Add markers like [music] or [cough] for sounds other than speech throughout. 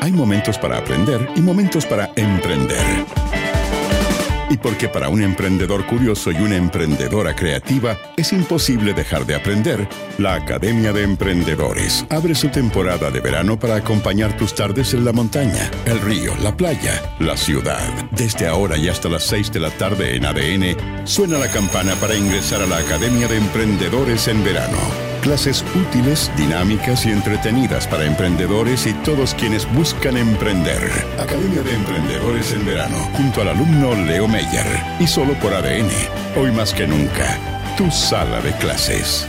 Hay momentos para aprender y momentos para emprender. Y porque para un emprendedor curioso y una emprendedora creativa es imposible dejar de aprender, la Academia de Emprendedores abre su temporada de verano para acompañar tus tardes en la montaña, el río, la playa, la ciudad. Desde ahora y hasta las 6 de la tarde en ADN, suena la campana para ingresar a la Academia de Emprendedores en verano. Clases útiles, dinámicas y entretenidas para emprendedores y todos quienes buscan emprender. Academia de Emprendedores en verano, junto al alumno Leo Meyer. Y solo por ADN. Hoy más que nunca, tu sala de clases.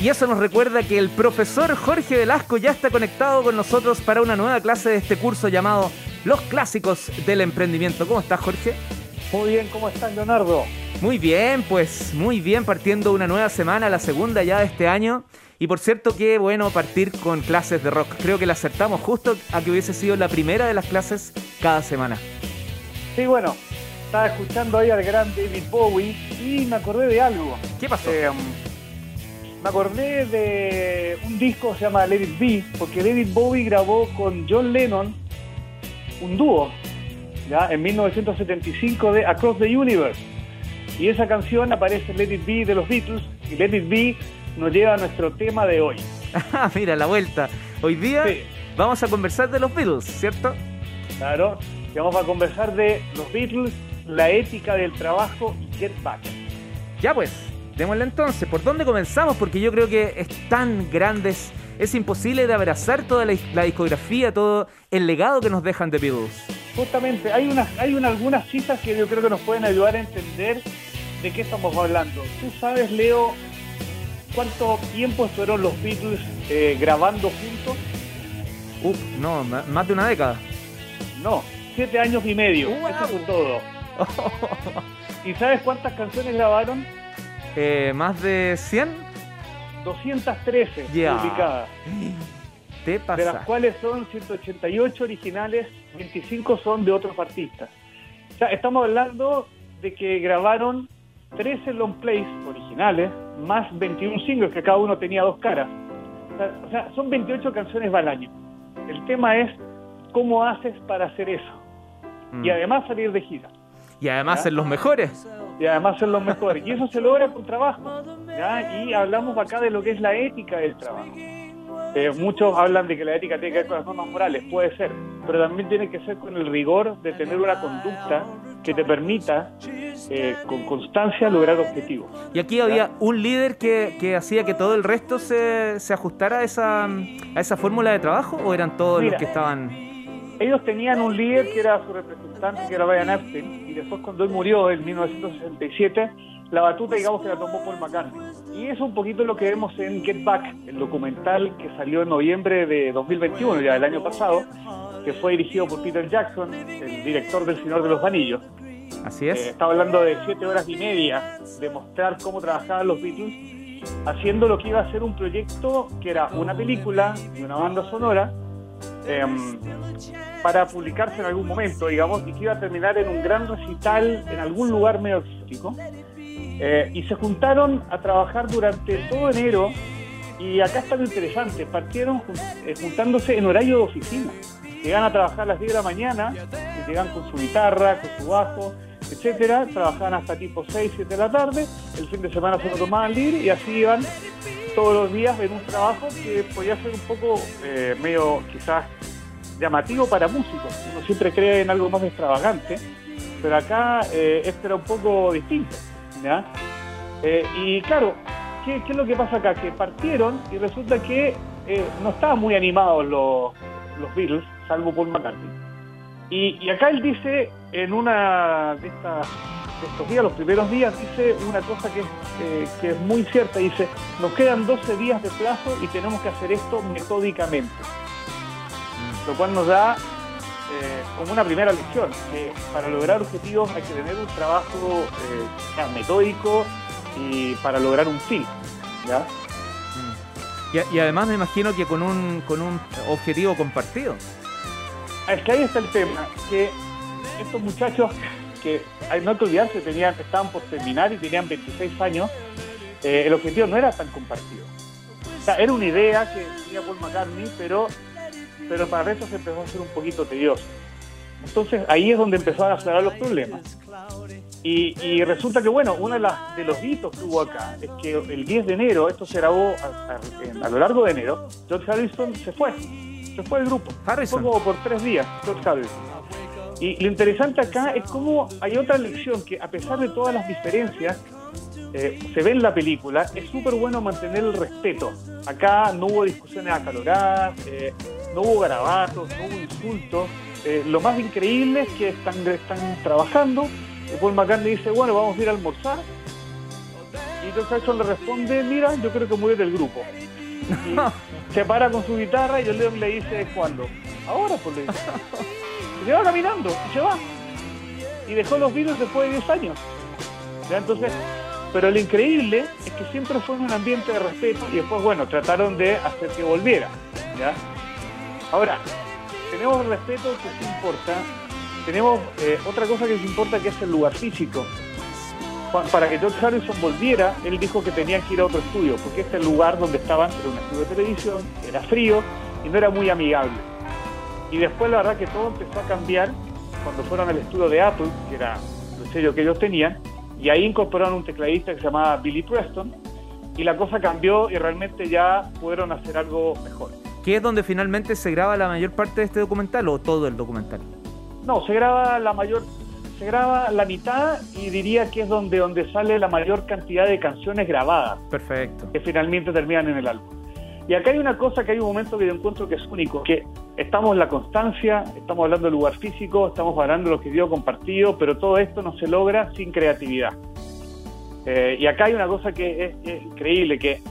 Y eso nos recuerda que el profesor Jorge Velasco ya está conectado con nosotros para una nueva clase de este curso llamado Los Clásicos del Emprendimiento. ¿Cómo estás, Jorge? Muy bien, ¿cómo estás, Leonardo? Muy bien, pues muy bien, partiendo una nueva semana, la segunda ya de este año. Y por cierto, qué bueno partir con clases de rock. Creo que la acertamos justo a que hubiese sido la primera de las clases cada semana. Sí, bueno, estaba escuchando ahí al gran David Bowie y me acordé de algo. ¿Qué pasó? Eh, me acordé de un disco que se llama Let It Be, porque David Bowie grabó con John Lennon un dúo, ¿ya? En 1975 de Across the Universe. Y esa canción aparece en Let It Be de los Beatles, y Let It Be nos lleva a nuestro tema de hoy. [laughs] Ah, mira, la vuelta. Hoy día Sí. vamos a conversar de los Beatles, ¿cierto? Claro, vamos a conversar de los Beatles, la ética del trabajo y Get Back. Ya pues, démosle entonces. ¿Por dónde comenzamos? Porque yo creo que es tan grande, es, es imposible de abrazar toda la, la discografía, todo el legado que nos dejan The Beatles. Justamente, hay, unas, hay una- algunas citas que yo creo que nos pueden ayudar a entender de qué estamos hablando. ¿Tú sabes, Leo, cuánto tiempo estuvieron los Beatles eh, grabando juntos? Uf, no, más de una década. No, siete años y medio. Wow. Eso fue todo. [laughs] ¿Y sabes cuántas canciones grabaron? Eh, más de 100, 213 Ya. publicadas. te de las cuales son 188 originales, 25 son de otros artistas. O sea, estamos hablando de que grabaron 13 long plays originales, más 21 singles, que cada uno tenía dos caras. O sea, o sea, son 28 canciones al año. El tema es cómo haces para hacer eso. Mm. Y además salir de gira. Y además ¿Ya? en los mejores. Y además ser los mejores. Y eso se logra con trabajo. ¿ya? Y hablamos acá de lo que es la ética del trabajo. Eh, muchos hablan de que la ética tiene que ver con las normas morales, puede ser, pero también tiene que ser con el rigor de tener una conducta que te permita, eh, con constancia, lograr objetivos. Y aquí había un líder que, que hacía que todo el resto se, se ajustara a esa, a esa fórmula de trabajo o eran todos Mira. los que estaban... Ellos tenían un líder que era su representante, que era Brian Epstein, y después cuando él murió en 1967, la batuta digamos que la tomó Paul McCartney. Y eso es un poquito lo que vemos en Get Back, el documental que salió en noviembre de 2021, ya del año pasado, que fue dirigido por Peter Jackson, el director del Señor de los Anillos. Así Eh, es. estaba hablando de siete horas y media de mostrar cómo trabajaban los Beatles, haciendo lo que iba a ser un proyecto que era una película y una banda sonora em, para publicarse en algún momento, digamos, y que iba a terminar en un gran recital en algún lugar medio exótico. Eh, y se juntaron a trabajar durante todo enero y acá está lo interesante, partieron eh, juntándose en horario de oficina. Llegan a trabajar a las 10 de la mañana, llegan con su guitarra, con su bajo, etcétera, trabajaban hasta tipo 6, 7 de la tarde, el fin de semana se lo tomaban libre y así iban todos los días en un trabajo que podía ser un poco eh, medio quizás llamativo para músicos. Uno siempre cree en algo más extravagante, pero acá eh, esto era un poco distinto. Eh, y claro, ¿qué, es lo que pasa acá? Que partieron y resulta que eh, no estaban muy animados los, los Beatles, salvo Paul McCartney. Y, y acá él dice, en una de, estas, estos días, los primeros días, dice una cosa que es, eh, que es muy cierta. Dice, nos quedan 12 días de plazo y tenemos que hacer esto metódicamente. Lo cual nos da eh, como una primera lección, que para lograr objetivos hay que tener un trabajo eh, metódico y para lograr un fin. ¿ya? Y, y además me imagino que con un, con un objetivo compartido. Es que ahí está el tema, que estos muchachos que hay, no hay que olvidarse, tenían, estaban por terminar y tenían 26 años, eh, el objetivo no era tan compartido. O sea, era una idea que tenía Paul McCartney, pero, pero para eso se empezó a hacer un poquito tedioso. Entonces ahí es donde empezaron a acelerar los problemas. Y, resulta que, bueno, uno de, las, de los hitos que hubo acá es que el 10 de enero, esto se grabó a, lo largo de enero, George Harrison se fue, se fue del grupo. Harrison. Fue como por tres días, George Harrison. Y lo interesante acá es cómo hay otra lección que, a pesar de todas las diferencias, eh, se ve en la película, es súper bueno mantener el respeto. Acá no hubo discusiones acaloradas, eh, no hubo garabatos, no hubo insultos. Eh, lo más increíble es que están, están trabajando. Paul McCartney dice, bueno, vamos a ir a almorzar. Y George Harrison le responde, mira, yo creo que muy del grupo. Y [laughs] se para con su guitarra y el Leon le dice, ¿cuándo? Ahora, pues dice. Y [laughs] se va caminando y se va. Y dejó los virus después de 10 años. Entonces, pero lo increíble es que siempre fue en un ambiente de respeto y después, bueno, trataron de hacer que volviera. ¿ya? Ahora, tenemos respeto que sí importa. Tenemos eh, otra cosa que sí importa que es el lugar físico. Para que George Harrison volviera, él dijo que tenía que ir a otro estudio, porque este lugar donde estaban era un estudio de televisión, era frío y no era muy amigable. Y después la verdad que todo empezó a cambiar cuando fueron al estudio de Apple, que era el sello que ellos tenían, y ahí incorporaron un tecladista que se llamaba Billy Preston, y la cosa cambió y realmente ya pudieron hacer algo mejor. ¿Qué es donde finalmente se graba la mayor parte de este documental o todo el documental? No, se graba la mayor, se graba la mitad y diría que es donde, donde sale la mayor cantidad de canciones grabadas. Perfecto. Que finalmente terminan en el álbum. Y acá hay una cosa que hay un momento que yo encuentro que es único, que estamos en la constancia, estamos hablando del lugar físico, estamos hablando de lo que dio compartido, pero todo esto no se logra sin creatividad. Eh, y acá hay una cosa que es, increíble, que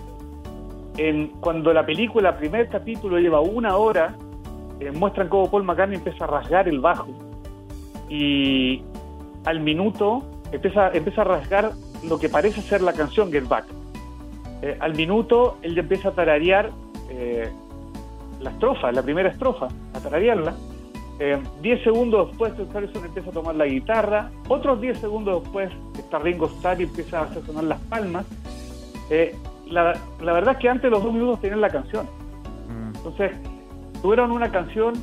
en, cuando la película, el primer capítulo lleva una hora, eh, muestran cómo Paul McCartney empieza a rasgar el bajo. Y al minuto empieza, empieza a rasgar lo que parece ser la canción Get Back. Eh, al minuto él ya empieza a tararear eh, la estrofa, la primera estrofa, a tararearla. Eh, diez segundos después, Harrison empieza a tomar la guitarra. Otros diez segundos después, está Ringo Starr y empieza a hacer sonar las palmas. La, verdad es que antes los dos minutos tenían la canción. Mm. Entonces, tuvieron una canción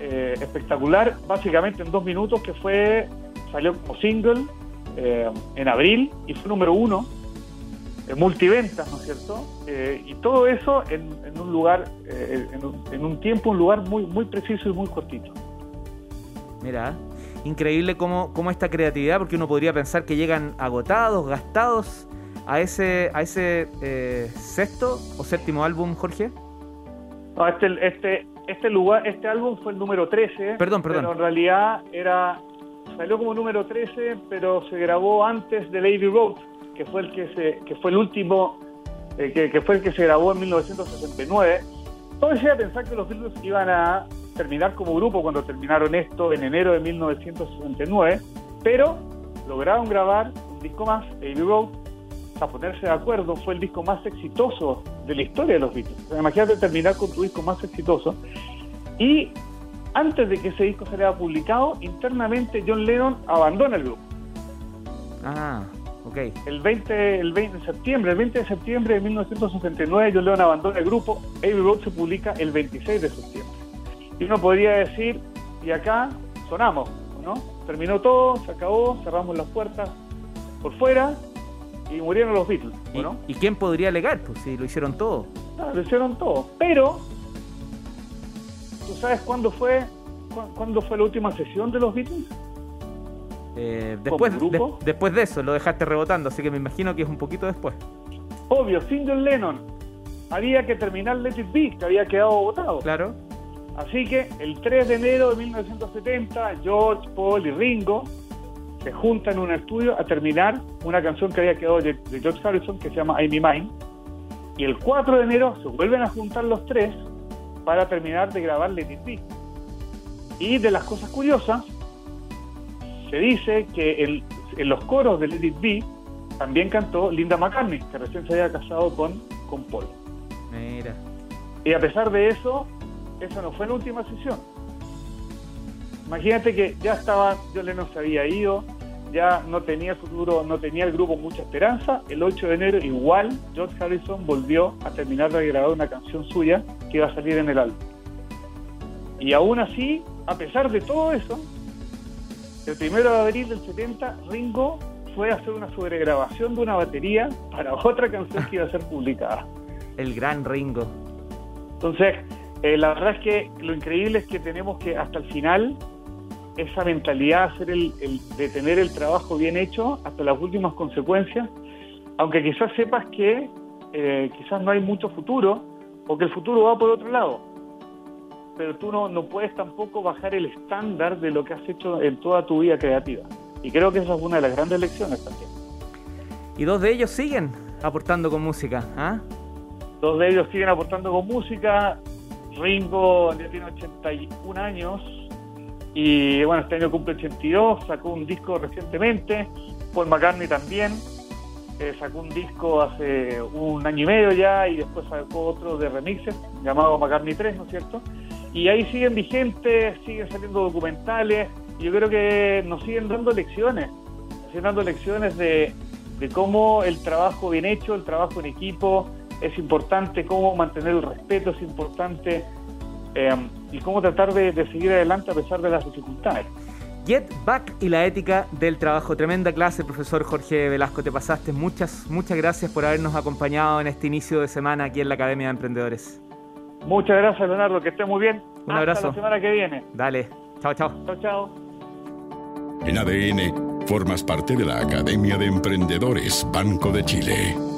espectacular, básicamente en dos minutos, que fue salió como single en abril y fue número uno eh, multiventas, ¿no es cierto? Eh, y todo eso en, un lugar, eh, en, un, tiempo, un lugar muy, muy preciso y muy cortito. Mira, increíble cómo, cómo esta creatividad, porque uno podría pensar que llegan agotados, gastados a ese, a ese sexto o séptimo álbum, Jorge. No, este, este, este lugar, este álbum fue el número 13. Perdón, perdón. Pero en realidad era, salió como número 13, pero se grabó antes de Lady Road que fue el que se, que fue el último, eh, que, fue el que se grabó en 1969. Todo decía pensar que los Beatles iban a terminar como grupo cuando terminaron esto en enero de 1969, pero lograron grabar un disco más, Abbey Road, a ponerse de acuerdo, fue el disco más exitoso de la historia de los Beatles. imagínate terminar con tu disco más exitoso. Y antes de que ese disco saliera publicado, internamente John Lennon abandona el grupo. Ah. El 20, el 20 de septiembre, el 20 de septiembre de 1969, John Lennon abandona el grupo. Abbey Road se publica el 26 de septiembre. Y uno podría decir, y acá sonamos, ¿no? Terminó todo, se acabó, cerramos las puertas por fuera y murieron los Beatles, ¿no? ¿Y, quién podría alegar? Pues si lo hicieron todo. No, lo hicieron todo. Pero, ¿tú sabes cuándo fue, cuándo fue la última sesión de los Beatles? Eh, después, después de eso, lo dejaste rebotando, así que me imagino que es un poquito después. Obvio, sin John Lennon, había que terminar Let It Be, que había quedado votado. Claro. Así que el 3 de enero de 1970, George, Paul y Ringo se juntan en un estudio a terminar una canción que había quedado de, George Harrison que se llama I'm Mine. Y el 4 de enero se vuelven a juntar los tres para terminar de grabar Let It Be. Y de las cosas curiosas se dice que en los coros de Let It Be también cantó Linda McCartney, que recién se había casado con, con Paul. Mira. Y a pesar de eso, esa no fue la última sesión. Imagínate que ya estaba, John Lennon se había ido, ya no tenía futuro, no tenía el grupo mucha esperanza. El 8 de enero igual George Harrison volvió a terminar de grabar una canción suya que iba a salir en el álbum. Y aún así, a pesar de todo eso, el primero de abril del 70, Ringo fue a hacer una sobregrabación de una batería para otra canción que iba a ser publicada. El gran Ringo. Entonces, eh, la verdad es que lo increíble es que tenemos que hasta el final esa mentalidad hacer el, de tener el trabajo bien hecho hasta las últimas consecuencias, aunque quizás sepas que eh, quizás no hay mucho futuro o que el futuro va por otro lado, pero tú no, no puedes tampoco bajar el estándar de lo que has hecho en toda tu vida creativa. Y creo que esa es una de las grandes lecciones también. Y dos de ellos siguen aportando con música, ¿ah? Dos de ellos siguen aportando con música. Ringo ya tiene 81 años, y bueno, este año cumple 82, sacó un disco recientemente, Paul McCartney también, eh, sacó un disco hace un año y medio ya y después sacó otro de remixes llamado McCartney 3, ¿no es cierto? Y ahí siguen vigentes, siguen saliendo documentales, yo creo que nos siguen dando lecciones, siguen dando lecciones de, cómo el trabajo bien hecho, el trabajo en equipo es importante, cómo mantener el respeto es importante, eh, y cómo tratar de, seguir adelante a pesar de las dificultades. Get Back y la ética del trabajo. Tremenda clase, profesor Jorge Velasco. Te pasaste. Muchas, muchas gracias por habernos acompañado en este inicio de semana aquí en la Academia de Emprendedores. Muchas gracias, Leonardo. Que esté muy bien. Un abrazo. Hasta la semana que viene. Dale. Chao, chao. Chao, chao. En ADN, formas parte de la Academia de Emprendedores Banco de Chile.